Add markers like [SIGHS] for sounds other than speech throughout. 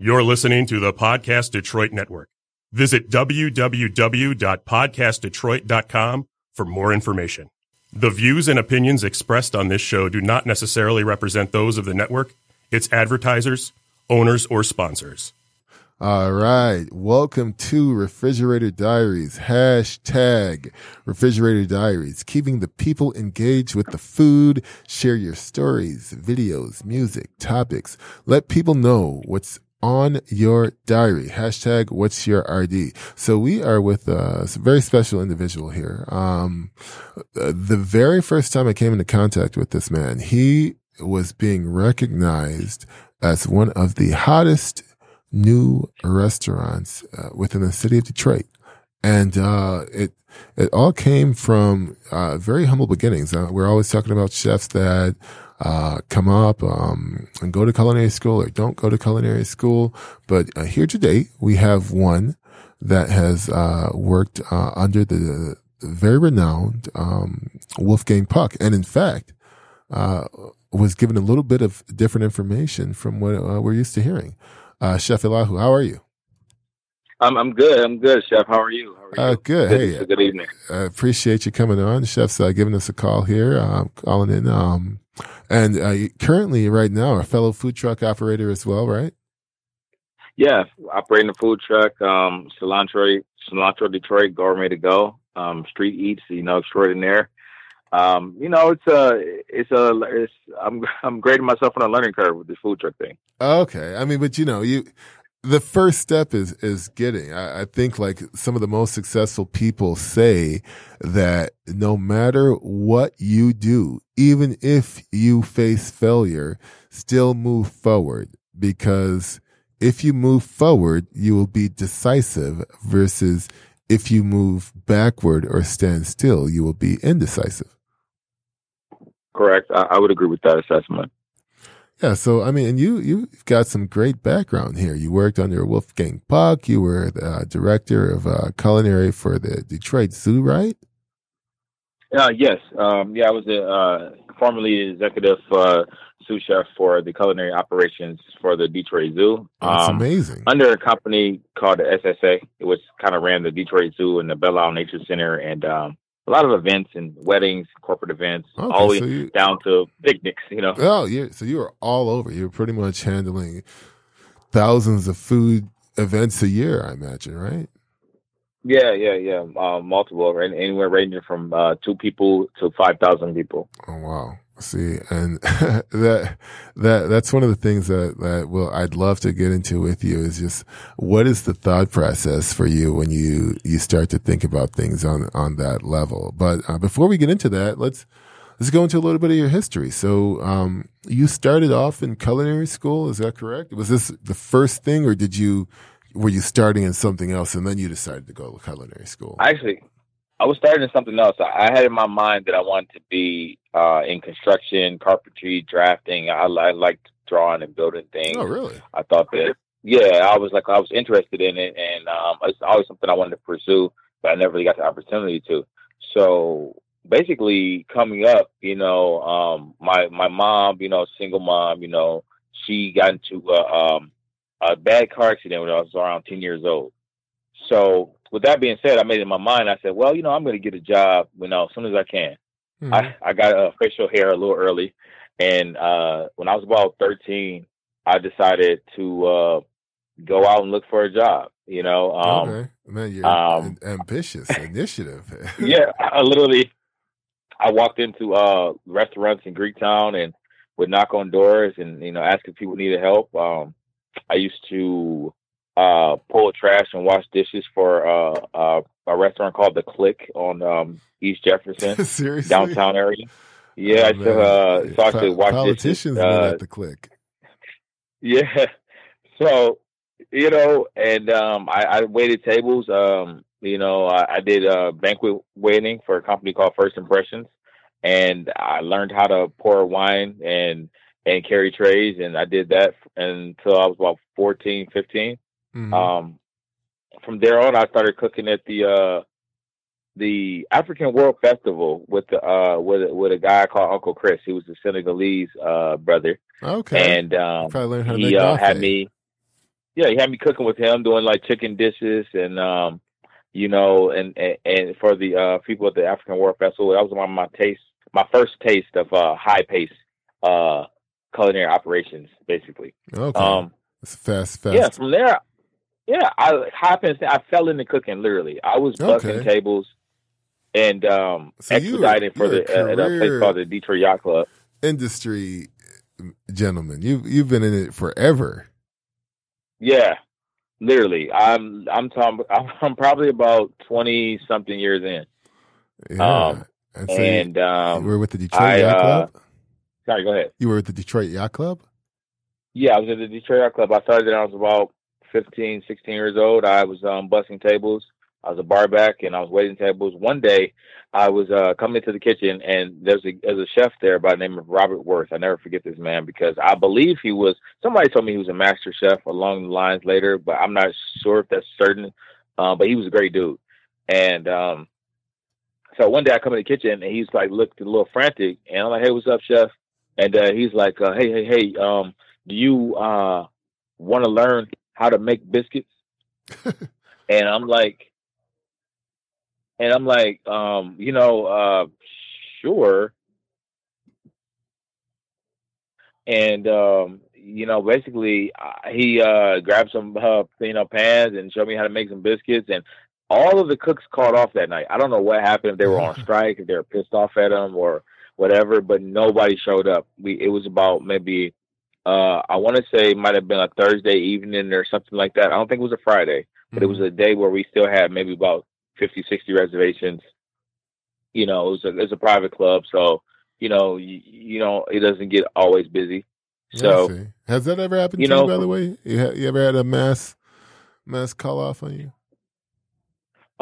You're listening to the Podcast Detroit Network. Visit www.podcastdetroit.com for more information. The views and opinions expressed on this show do not necessarily represent those of the network, its advertisers, owners, or sponsors. All right. Welcome to Refrigerator Diaries. Hashtag Refrigerator Diaries. Keeping the people engaged with the food. Share your stories, videos, music, topics. Let people know what's on your diary. Hashtag what's your RD. So we are with a very special individual here. Um, the very first time I came into contact with this man, he was being recognized as one of the hottest new restaurants uh, within the city of Detroit. And, uh, it, it all came from, uh, very humble beginnings. Uh, we're always talking about chefs that, uh, come up um, and go to culinary school or don't go to culinary school. But uh, here today, we have one that has uh, worked uh, under the very renowned um, Wolfgang Puck. And in fact, uh, was given a little bit of different information from what uh, we're used to hearing. Chef Elahu, how are you? I'm I'm good. I'm good, Chef. How are you? How are you? Uh, good. good. Hey, good evening. I appreciate you coming on. Chef's uh, giving us a call here. I'm calling in. Um, and uh, currently, right now, a fellow food truck operator as well, right? Yeah, operating a food truck, um, cilantro, cilantro Detroit, gourmet to go, um, street eats, you know, extraordinaire. Um, you know, it's a, it's a, it's, I'm, [LAUGHS] I'm grading myself on a learning curve with this food truck thing. Okay, I mean, but you know, you, the first step is is getting. I, I, think like some of the most successful people say that no matter what you do, even if you face failure, still move forward because if you move forward, you will be decisive versus if you move backward or stand still, you will be indecisive. Correct. I, I would agree with that assessment. Yeah, so I mean, and you you've got some great background here. You worked under Wolfgang Puck. You were the uh, director of uh, culinary for the Detroit Zoo, right? Uh, yes. Um, yeah, I was a uh, formerly executive uh, sous chef for the culinary operations for the Detroit Zoo. That's um, amazing. Under a company called the SSA, which kind of ran the Detroit Zoo and the Belle Isle Nature Center and um, a lot of events and weddings, corporate events, okay, all the so way down to picnics. You know. Oh, yeah. So you are all over. You're pretty much handling thousands of food events a year, I imagine, right? Yeah, yeah, yeah. Uh, multiple, anywhere ranging from uh, two people to five thousand people. Oh wow! See, and [LAUGHS] that that that's one of the things that that well I'd love to get into with you is just what is the thought process for you when you you start to think about things on on that level. But uh, before we get into that, let's let's go into a little bit of your history. So, um, you started off in culinary school, is that correct? Was this the first thing, or did you were you starting in something else and then you decided to go to culinary school? Actually, I was starting in something else. I had in my mind that I wanted to be uh, in construction, carpentry, drafting. I, I liked drawing and building things. Oh, really? I thought that, yeah, I was like, I was interested in it, and um, it's always something I wanted to pursue, but I never really got the opportunity to. So basically, coming up, you know, um, my my mom, you know, single mom, you know, she got into a, um, a bad car accident when I was around ten years old. So with that being said, I made it in my mind. I said, well, you know, I'm going to get a job, you know, as soon as I can. Mm-hmm. I, I got a uh, facial hair a little early. And uh, when I was about 13, I decided to uh, go out and look for a job, you know. Um, okay. Man, you're um, ambitious initiative. [LAUGHS] yeah, I literally, I walked into uh, restaurants in Greektown and would knock on doors and, you know, ask if people needed help. Um, I used to uh, pull trash and wash dishes for uh, uh, a restaurant called The Clique on um, East Jefferson, [LAUGHS] Seriously? downtown area. Yeah, oh, I still, uh, so I could watch politicians dishes. Uh, at The Clique. [LAUGHS] Yeah, so you know, and um, I, I waited tables. Um, you know, I, I did uh, banquet waiting for a company called First Impressions, and I learned how to pour wine and and carry trays, and I did that until I was about 14, 15 Mm-hmm. Um, from there on, I started cooking at the uh, the African World Festival with the uh, with with a guy called Uncle Chris. He was a Senegalese uh, brother. Okay, and um, he uh, had me. yeah, he had me cooking with him, doing like chicken dishes and um, you know, and and, and for the uh, people at the African World Festival, that was of my taste, my first taste of uh, high pace uh, culinary operations, basically. Okay. Um, it's fast, fast. yeah, from there, yeah, I happened. I fell into cooking literally. I was busting Okay. tables and um, So expediting for the uh, at a place called the Detroit Yacht Club. Industry gentlemen, you you've been in it forever. Yeah, literally. I'm I'm talking. [LAUGHS] I'm, probably about twenty something years in, Yeah. Um, and so you- and you, um, were with the Detroit I, Yacht uh, Club. sorry, go ahead. You were with the Detroit Yacht Club. Yeah, I was at the Detroit Yacht Club. I started when I was about 15, 16 years old. I was um, tables. I was a barback and I was waiting tables. One day, I was uh, coming into the kitchen and there's a there's a chef there by the name of Robert Worth. I never forget this man because I believe he was. Somebody told me he was a master chef along the lines later, but I'm not sure if that's certain. Uh, but he was a great dude, and um, so one day I come in the kitchen and he's like looked a little frantic, and I'm like, "Hey, what's up, chef?" And uh, he's like, uh, "Hey, hey, hey, um, do you uh, want to learn how to make biscuits?" [LAUGHS] and I'm like, and I'm like, um, you know, uh, sure. And um, you know, basically, uh, he uh, grabbed some uh, you know pans and showed me how to make some biscuits. And all of the cooks called off that night. I don't know what happened. If they were on [LAUGHS] strike, if they were pissed off at him, or whatever. But nobody showed up. We it was about maybe uh, I want to say it might have been a Thursday evening or something like that. I don't think it was a Friday, but it was a day where we still had maybe about 50, 60 reservations. You know, it was a, it was a private club, so you know, you, you know, it doesn't get always busy. So has that ever happened you to you? By the way, you, ha- you ever had a mass mass call off on you?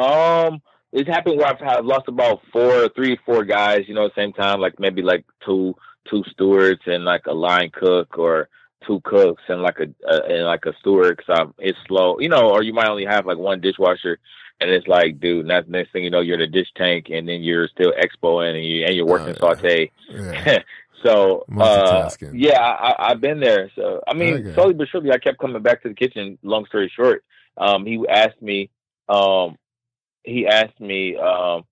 Um, it's happened where I've had lost about four, three, four guys. You know, at the same time, like maybe like two, two stewards and like a line cook, or two cooks and like a, and like a steward. Cause I'm, it's slow, you know. Or you might only have like one dishwasher, and it's like, dude, that's next thing you know, you're in a dish tank, and then you're still expoing, and you and you're working Oh, yeah. saute. Yeah. [LAUGHS] so uh, yeah, I, I've been there. So I mean, Okay. slowly but surely, I kept coming back to the kitchen. Long story short, um, he asked me, um, he asked me, um,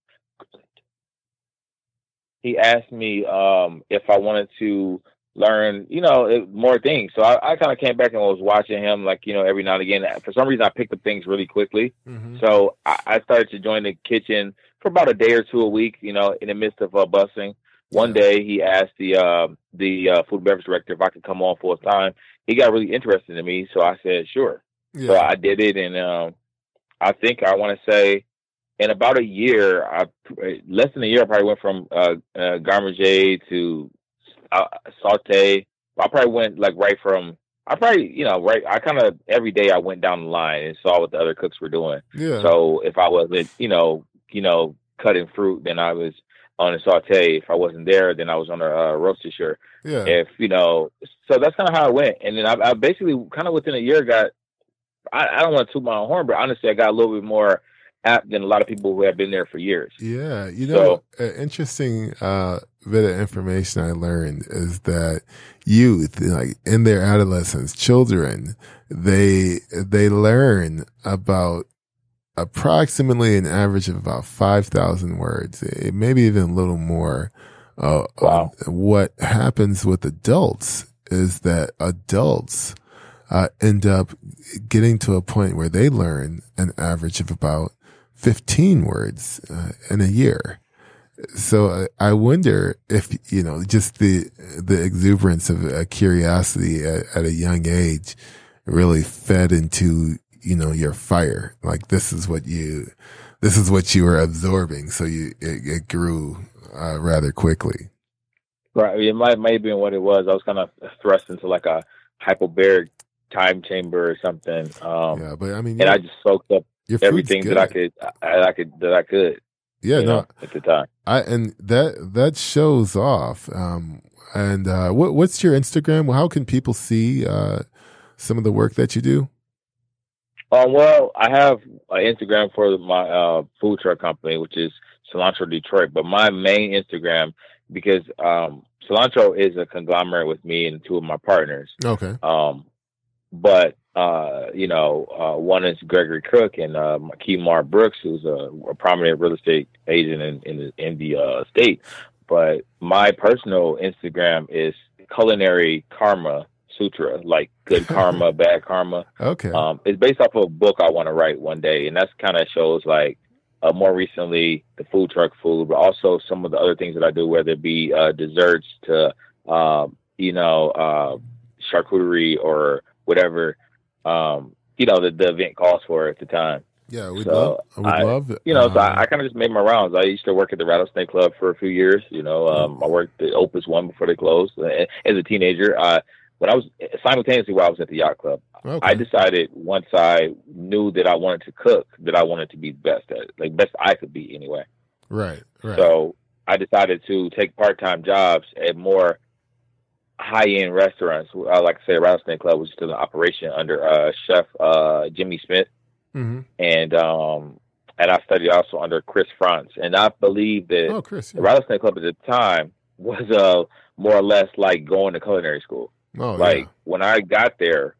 he asked me um, if I wanted to learn, you know, more things. So I, I kind of came back and was watching him, like you know, every now and again. For some reason, I picked up things really quickly. Mhm. So I, I started to join the kitchen for about a day or two a week, you know, in the midst of uh, busing. One day he asked the uh, the uh, food and beverage director if I could come on full time. He got really interested in me, so I said sure. Yeah. So I did it, and um, I think I want to say in about a year, I less than a year, I probably went from uh, uh, garde manger to uh, saute. I probably went like right from. I probably, you know, right. I kind of every day I went down the line and saw what the other cooks were doing. yeah. So if I wasn't, you know, you know, cutting fruit, then I was on a saute. If I wasn't there, then I was on a uh, roasted shirt. yeah. If you know, so that's kind of how I went. And then I, I basically kind of within a year got. I, I don't want to toot my own horn, but honestly, I got a little bit more apt than a lot of people who have been there for years. Yeah, you know, an interesting uh, bit of information I learned is that youth, like in their adolescence, children, they they learn about approximately an average of about five thousand words, eh, maybe even a little more. Uh, Wow. what happens with adults is that adults uh, end up getting to a point where they learn an average of about 15 words uh, in a year. So uh, I wonder if, you know, just the, the exuberance of uh, curiosity at, at a young age really fed into, you know, your fire. Like this is what you, this is what you were absorbing. So you, it, it grew uh, rather quickly. Right. It might might have been what it was. I was kind of thrust into like a hyperbaric time chamber or something. Um, yeah. But I mean, and your- I just soaked up everything that I could, I, I could, that I could. Yeah. No, know, at the time. I and that that shows off. Um, and uh, what what's your Instagram? How can people see uh, some of the work that you do? Um, well, I have an Instagram for my uh, food truck company, which is Cilantro Detroit. But my main Instagram, because um, Cilantro is a conglomerate with me and two of my partners. Okay. Um, but uh, you know, uh, one is Gregory Cook and uh, Kemar Brooks, who's a, a, prominent real estate agent in in the, in the uh, state. But my personal Instagram is Culinary Karma Sutra, like good [LAUGHS] karma, bad karma. Okay. Um, it's based off of a book I want to write one day, and that's kind of shows like uh, more recently the food truck food, but also some of the other things that I do, whether it be uh, desserts to um, you know uh, charcuterie or whatever um, you know the, the event calls for at the time. Yeah, we'd So, love. I- love it. You know, so Uh, I, I kind of just made my rounds. I used to work at the Rattlesnake Club for a few years. You know, um, I worked at Opus One before they closed. As a teenager, uh, when I was simultaneously while I was at the yacht club, okay. I decided once I knew that I wanted to cook, that I wanted to be the best at it, like best I could be anyway. right, right. So I decided to take part time jobs at more high end restaurants. I like to say Rattlesnake Club was still in operation under uh, Chef uh, Jimmy Schmidt hmm and um and I studied also under Chris Franz. And I believe that Oh, Chris. the Rattlesnake Club at the time was uh more or less like going to culinary school. Oh, like yeah. when I got there,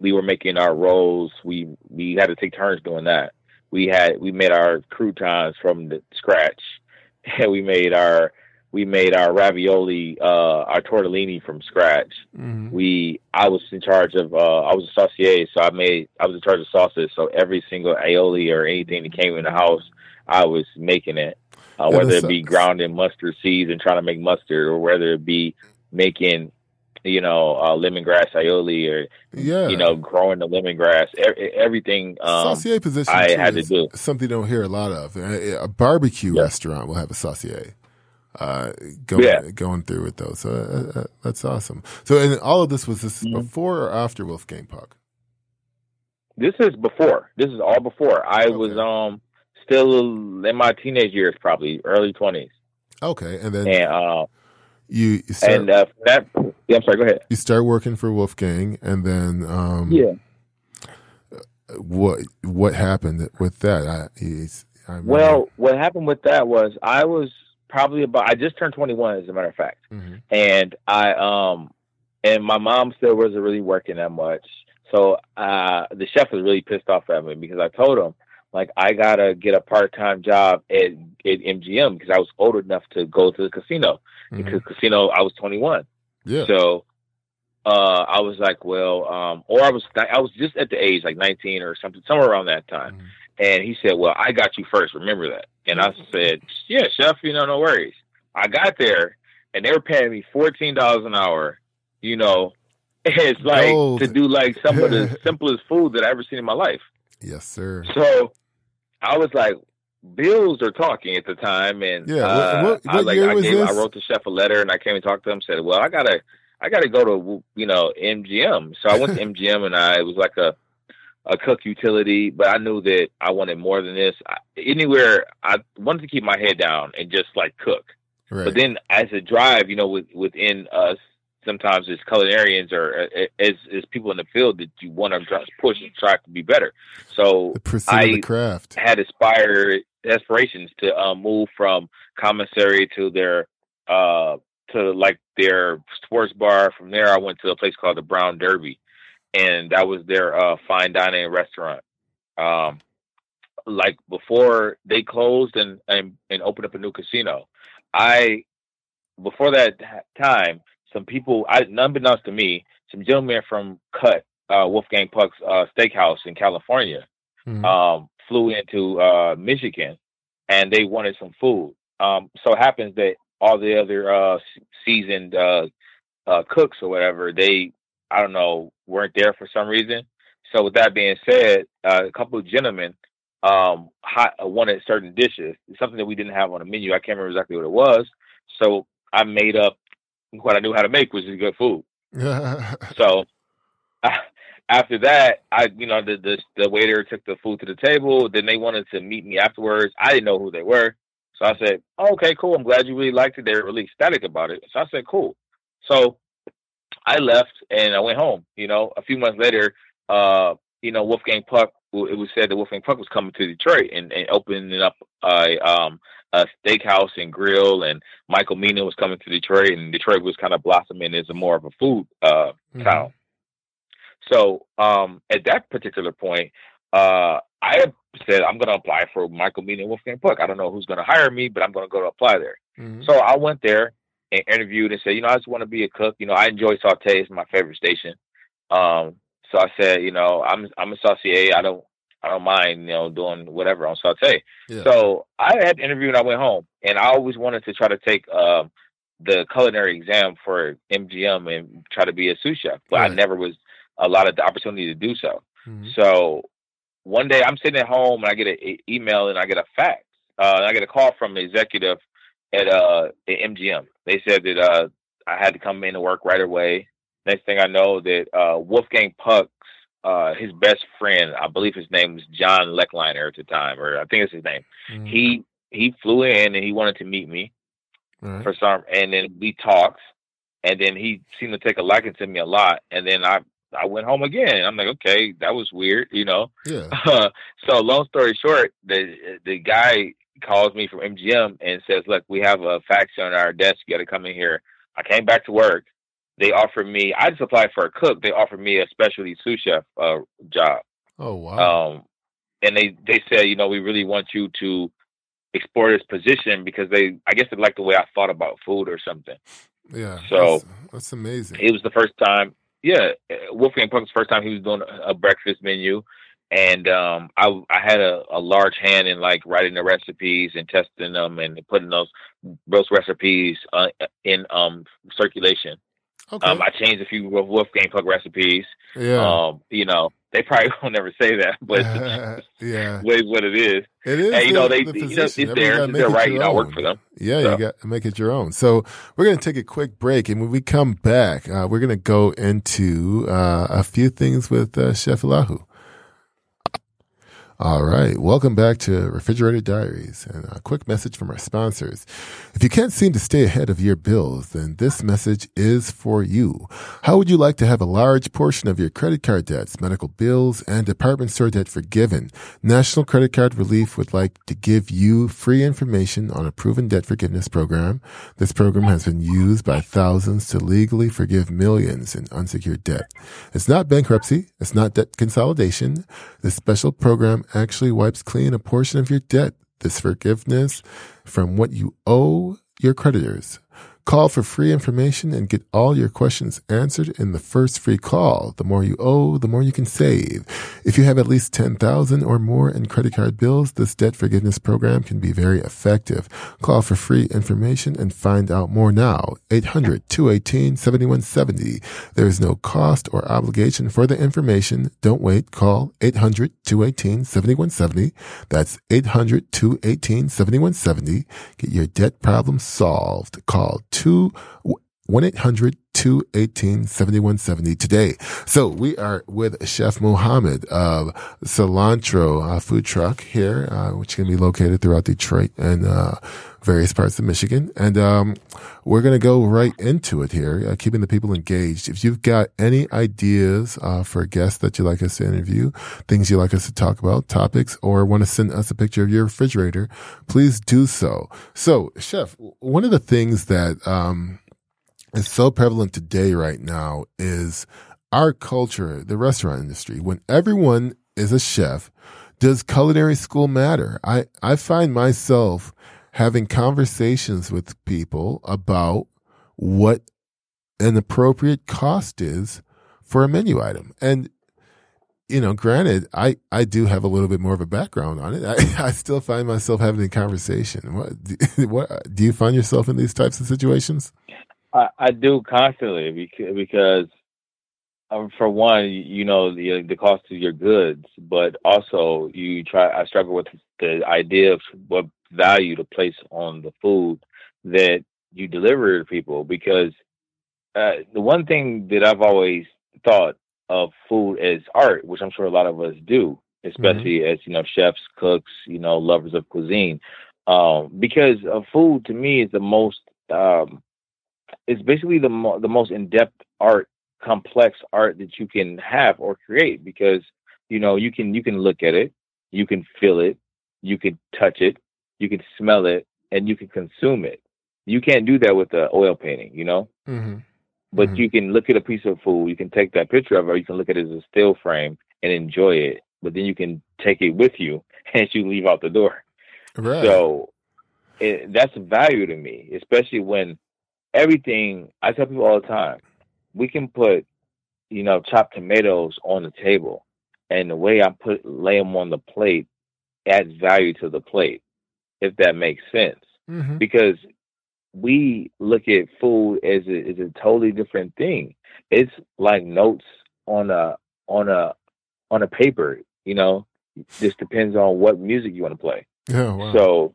we were making our rolls. We we had to take turns doing that. We had we made our croutons from the scratch, [LAUGHS] and we made our we made our ravioli, uh, our tortellini from scratch Mhm. we I was in charge of uh I was a saucier, so I made I was in charge of sauces. So every single aioli or anything that came in the house, I was making it. Uh, Yeah, whether it be grounding mustard seeds and trying to make mustard, or whether it be making, you know, uh, lemongrass aioli, or Yeah. you know, growing the lemongrass. E- everything. Um, saucier position I had to do. something you don't hear a lot of. A, a barbecue Yeah. restaurant will have a saucier. Uh, going Yeah. going through with those, so uh, uh, that's awesome. So, and all of this was this Mhm. before or after Wolfgang Puck? this is before. This is all before. I was um still in my teenage years, probably early twenties, Okay, and then and uh, you you start and uh, that. Yeah, I'm sorry. Go ahead. you start working for Wolfgang, and then um, Yeah. what what happened with that? I, he's, I remember- Well, what happened with that was I was probably about I just turned 21 as a matter of fact. Mhm. And I um and my mom still wasn't really working that much. So uh the chef was really pissed off at me because I told him like I got to get a part-time job at at MGM because I was old enough to go to the casino Mhm. because casino I was 21. yeah, So uh I was like, well, um or I was I was just at the age like 19 or something somewhere around that time. Mhm. And he said, Well, I got you first. Remember that. And I said, Yeah, chef, you know, no worries. I got there and they were paying me $14 an hour, you know. [LAUGHS] It's like Gold. to do like some of the [LAUGHS] simplest food that I ever seen in my life. yes, sir. So I was like, bills are talking at the time, and Yeah, uh, what- I like year I was gave I wrote the chef a letter, and I came and talked to him. Said, well, I gotta I gotta go to you know MGM. So I went to MGM, and I it was like a a cook utility, but I knew that I wanted more than this. I, anywhere I wanted to keep my head down and just like cook. Right. But then as a drive, you know, with, within us, sometimes as culinarians or uh, as as people in the field that you want to push and try to be better. So the pursuit of the I craft. had aspired aspirations to uh, move from commissary to their uh to like their sports bar. From there, I went to a place called the Brown Derby, and that was their uh, fine dining restaurant. Um, like before they closed and, and and opened up a new casino, I before that time, some people, I unbeknownst to me, some gentlemen from Cut uh, Wolfgang Puck's uh, Steakhouse in California Mhm. um, flew into uh, Michigan and they wanted some food. Um, so it happens that all the other uh, seasoned uh, uh, cooks or whatever, they, I don't know, weren't there for some reason. So with that being said, uh, a couple of gentlemen um, hot, uh, wanted certain dishes, something that we didn't have on the menu. I can't remember exactly what it was. So I made up what I knew how to make, which is good food. [LAUGHS] So [LAUGHS] after that, I you know the, the the waiter took the food to the table. Then they wanted to meet me afterwards. I didn't know who they were, so I said, oh, "Okay, cool. I'm glad you really liked it." They were really ecstatic about it. So I said, "Cool." So I left and I went home. You know, a few months later, uh, you know, Wolfgang Puck. It was said that Wolfgang Puck was coming to Detroit and, and opening up a um a steakhouse and grill, and Michael Mina was coming to Detroit, and Detroit was kind of blossoming as a more of a food uh Mhm. town. So um, at that particular point, uh, I said I'm going to apply for Michael Mina and Wolfgang Puck. I don't know who's going to hire me, but I'm going to go to apply there. Mm-hmm. So I went there and interviewed and said, you know, I just want to be a cook. You know, I enjoy saute; it's my favorite station. Um, so I said, you know, I'm I'm a saucier. I don't I don't mind, you know, doing whatever on saute. Yeah. So I had the interview and I went home, and I always wanted to try to take um, the culinary exam for MGM and try to be a sous chef, but right. I never was allotted the opportunity to do so. Mm-hmm. So one day I'm sitting at home and I get an email and I get a fax. Uh, and I get a call from the executive at uh at MGM. They said that uh I had to come in to work right away. Next thing I know that uh Wolfgang Puck's uh his best friend, I believe his name was John Leckliner at the time, or I think it's his name. Mm-hmm. He he flew in and he wanted to meet me right. for some and then we talked and then he seemed to take a liking to me a lot and then I I went home again. I'm like, okay, that was weird, you know. Yeah. [LAUGHS] so long story short, the the guy calls me from MGM and says, "Look, we have a fax on our desk. You got to come in here." I came back to work. They offered me. I just applied for a cook. They offered me a specialty sous chef uh, job. Oh wow! Um, and they they said, you know, we really want you to explore this position because they, I guess, they like the way I thought about food or something. Yeah. So that's, that's amazing. It was the first time yeah, Wolfgang Puck's first time he was doing a breakfast menu, and um, I I had a, a large hand in like writing the recipes and testing them and putting those those recipes uh, in um circulation. Okay. Um, I changed a few Wolfgang Puck recipes. Yeah. Um, you know, they probably [LAUGHS] will never say that, but [LAUGHS] yeah, [LAUGHS] what, what it is. It is. And, you know, they, the you know, it's there. They're right. You know, I work for them. Yeah, so. you got to make it your own. So we're going to take a quick break. And when we come back, uh, we're going to go into uh, a few things with uh, Chef Elahu. All right. Welcome back to Refrigerated Diaries and a quick message from our sponsors. If you can't seem to stay ahead of your bills, then this message is for you. How would you like to have a large portion of your credit card debts, medical bills, and department store debt forgiven? National Credit Card Relief would like to give you free information on a proven debt forgiveness program. This program has been used by thousands to legally forgive millions in unsecured debt. It's not bankruptcy. It's not debt consolidation. This special program actually wipes clean a portion of your debt. This forgiveness from what you owe your creditors. Call for free information and get all your questions answered in the first free call. The more you owe, the more you can save. If you have at least 10,000 or more in credit card bills, this debt forgiveness program can be very effective. Call for free information and find out more now. 800-218-7170. There is no cost or obligation for the information. Don't wait. Call 800-218-7170. That's 800-218-7170. Get your debt problem solved. Call two, 1-800 218 7170 today. So we are with Chef Muhammad of Cilantro uh, Food Truck here, uh, which can be located throughout Detroit and uh, various parts of Michigan. And um, we're going to go right into it here, uh, keeping the people engaged. If you've got any ideas uh, for guests that you'd like us to interview, things you'd like us to talk about, topics, or want to send us a picture of your refrigerator, please do so. So, Chef, one of the things that um, is so prevalent today right now is our culture, the restaurant industry. When everyone is a chef, does culinary school matter? I, I find myself having conversations with people about what an appropriate cost is for a menu item. And, you know, granted, I, I do have a little bit more of a background on it. I, [LAUGHS] I still find myself having a conversation. What, [LAUGHS] what, do you find yourself in these types of situations? I, I do constantly because, because um, for one, you know the the cost of your goods, but also you try. I struggle with the idea of what value to place on the food that you deliver to people because uh, the one thing that I've always thought of food as art, which I'm sure a lot of us do, especially mm-hmm. as you know chefs, cooks, you know lovers of cuisine, um, because uh, food to me is the most um, it's basically the mo- the most in depth art, complex art that you can have or create because you know you can you can look at it, you can feel it, you can touch it, you can smell it, and you can consume it. You can't do that with the oil painting, you know. Mm-hmm. But Mhm. you can look at a piece of food, you can take that picture of it, or you can look at it as a still frame and enjoy it. But then you can take it with you as you leave out the door. Right. So it, that's value to me, especially when everything I tell people all the time, we can put, you know, chopped tomatoes on the table, and the way I put lay them on the plate adds value to the plate, if that makes sense. Mhm. Because we look at food as a, as a totally different thing. It's like notes on a on a on a paper, you know. Just depends on what music you want to play. Yeah. Wow. So,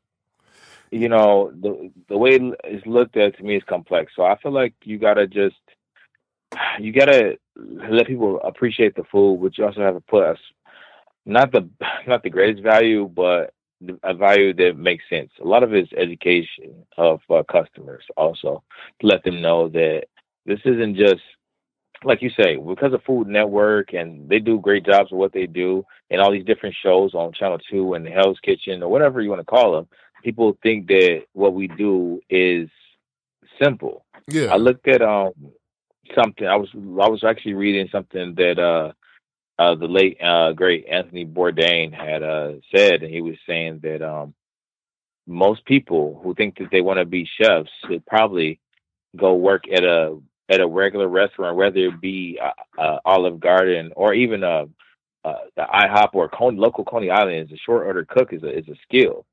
you know, the the way it's looked at to me is complex. So I feel like you gotta just [SIGHS] you gotta let people appreciate the food, but you also have to put us not the [SIGHS] not the greatest value, but a value that makes sense. A lot of it's education of uh, customers also to let them know that this isn't just like you say because of Food Network and they do great jobs with what they do and all these different shows on Channel Two and the Hell's Kitchen or whatever you want to call them. People think that what we do is simple. yeah. I looked at um something. I was I was actually reading something that uh uh the late uh great Anthony Bourdain had uh said, and he was saying that um most people who think that they want to be chefs should probably go work at a at a regular restaurant, whether it be uh, uh, Olive Garden or even uh, uh the IHOP or Coney, local Coney Island. Is a short order cook is a is a skill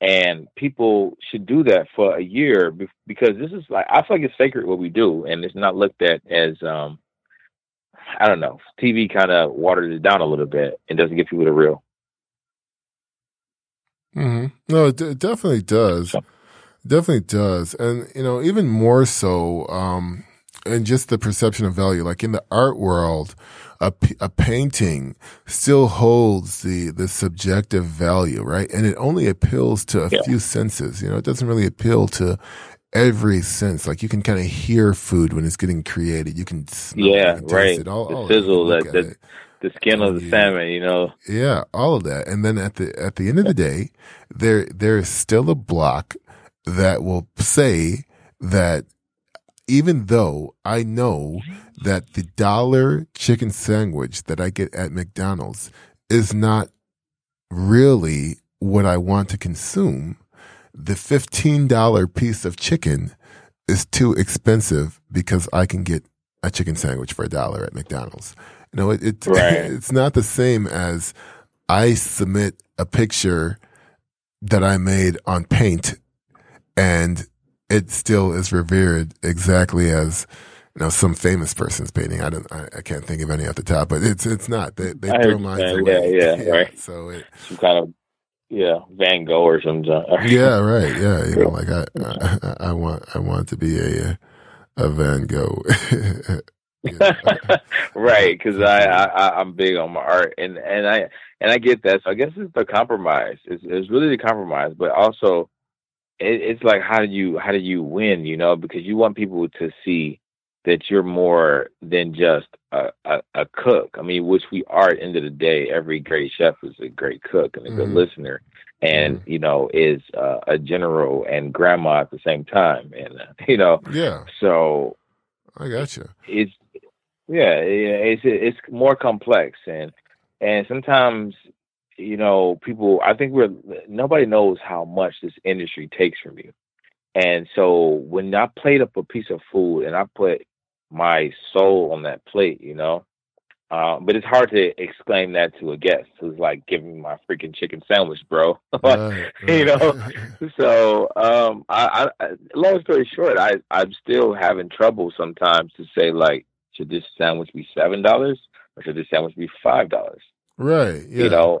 and people should do that for a year because this is like I feel like it's sacred what we do, and it's not looked at as um I don't know. TV kind of waters it down a little bit and doesn't give people the real. Mm-hmm. No, it, d- it definitely does. Definitely does. And, you know, even more so, um, and just the perception of value, like in the art world, a, a painting still holds the, the subjective value, right? And it only appeals to a Yeah. few senses. You know, it doesn't really appeal to every sense. Like you can kind of hear food when it's getting created. You can smell Yeah, taste right. It, all, The all it. Sizzle, that- that- it. The skin of the Yeah. salmon, you know. Yeah, all of that. And then at the at the end of the day, there there is still a block that will say that even though I know that the dollar chicken sandwich that I get at McDonald's is not really what I want to consume, the $15 piece of chicken is too expensive because I can get a chicken sandwich for a dollar at McDonald's. You know, it, it [LAUGHS] Right. it's not the same as I submit a picture that I made on paint and it still is revered exactly as you know some famous person's painting. I don't, I, I can't think of any off the top, but it's it's not. They they throw mine away. yeah, [LAUGHS] yeah, right. So it, Some kind of yeah, Van Gogh or something. [LAUGHS] yeah, right, yeah. You know, like I, I, I want I want to be a a Van Gogh. [LAUGHS] right, because I I- I'm big on my art, and and I and I get that. So I guess it's the compromise. It's, it's really the compromise, but also it, it's like how do you how do you win? You know, because you want people to see that you're more than just a, a, a cook. I mean, which we are at the end of the day. Every great chef is a great cook and a good Mhm. listener, and you know is uh, a general and grandma at the same time, and uh, [LAUGHS] you know yeah, so I got you. it's yeah, yeah, it's it's more complex and and sometimes you know people I think we're nobody knows how much this industry takes from you. And so when I plate up a piece of food and I put my soul on that plate, you know, uh, but it's hard to exclaim that to a guest who's like, "Give me my freaking chicken sandwich, bro." [LAUGHS] Right, you know, [LAUGHS] so um I, I long story short i i'm still having trouble sometimes to say like should this sandwich be seven dollars or should this sandwich be five dollars right. Yeah. you know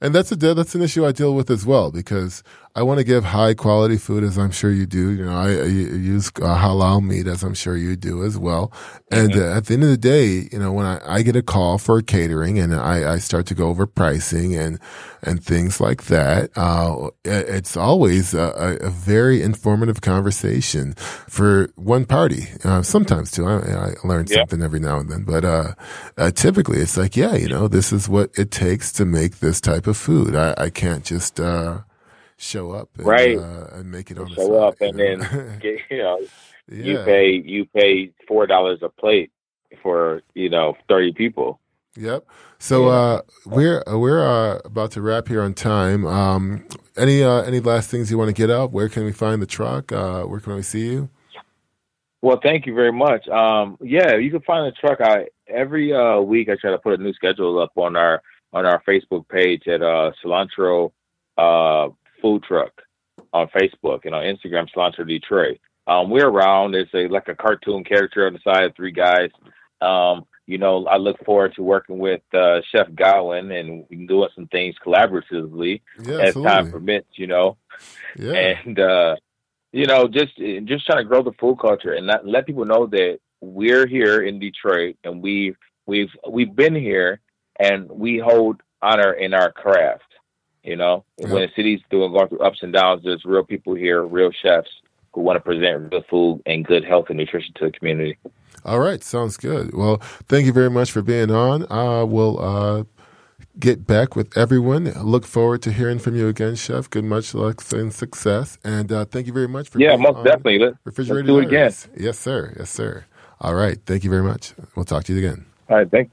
And that's a that's an issue I deal with as well because I want to give high quality food as I'm sure you do. You know, I, I use uh, halal meat as I'm sure you do as well. And Mm-hmm. uh, at the end of the day, you know, when I, I get a call for catering and I, I start to go over pricing and and things like that, uh, it- it's always a, a, very informative conversation for one party. Uh, sometimes too, I, I learn Yeah. something every now and then, but uh, uh, typically it's like, yeah, you know, this is what it takes to make this type of food. I, I can't just uh, show up and, Right. uh, and make it on the show side, up you and know? then get, [LAUGHS] you know Yeah. You pay you pay four dollars a plate for you know thirty people. Yep. So Yeah. uh, we're we're uh, about to wrap here on time. Um, any uh, any last things you want to get out? Where can we find the truck? Uh, where can we see you? Well, thank you very much. Um, yeah, you can find the truck. I every uh, week I try to put a new schedule up on our on our Facebook page at uh, Cilantro uh, Food Truck on Facebook and on Instagram Cilantro Detroit. Um, we're around. It's a like a cartoon character on the side of three guys. Um, you know, I look forward to working with uh, Chef Godwin and doing some things collaboratively Yeah, as time permits. You know, Yeah. and uh, you know, just just trying to grow the food culture and let people know that we're here in Detroit and we we've we've been here and we hold honor in our craft. You know, Yeah. when the city's doing going through ups and downs, there's real people here, real chefs who want to present real food and good health and nutrition to the community. All right, sounds good. Well, thank you very much for being on. Uh, we'll uh, get back with everyone. Look forward to hearing from you again, Chef. Good much luck and success. And uh, thank you very much for Yeah, being most on definitely. Let, let's Refrigerated do it again. Yes, sir. Yes, sir. All right. Thank you very much. We'll talk to you again. All right, thanks.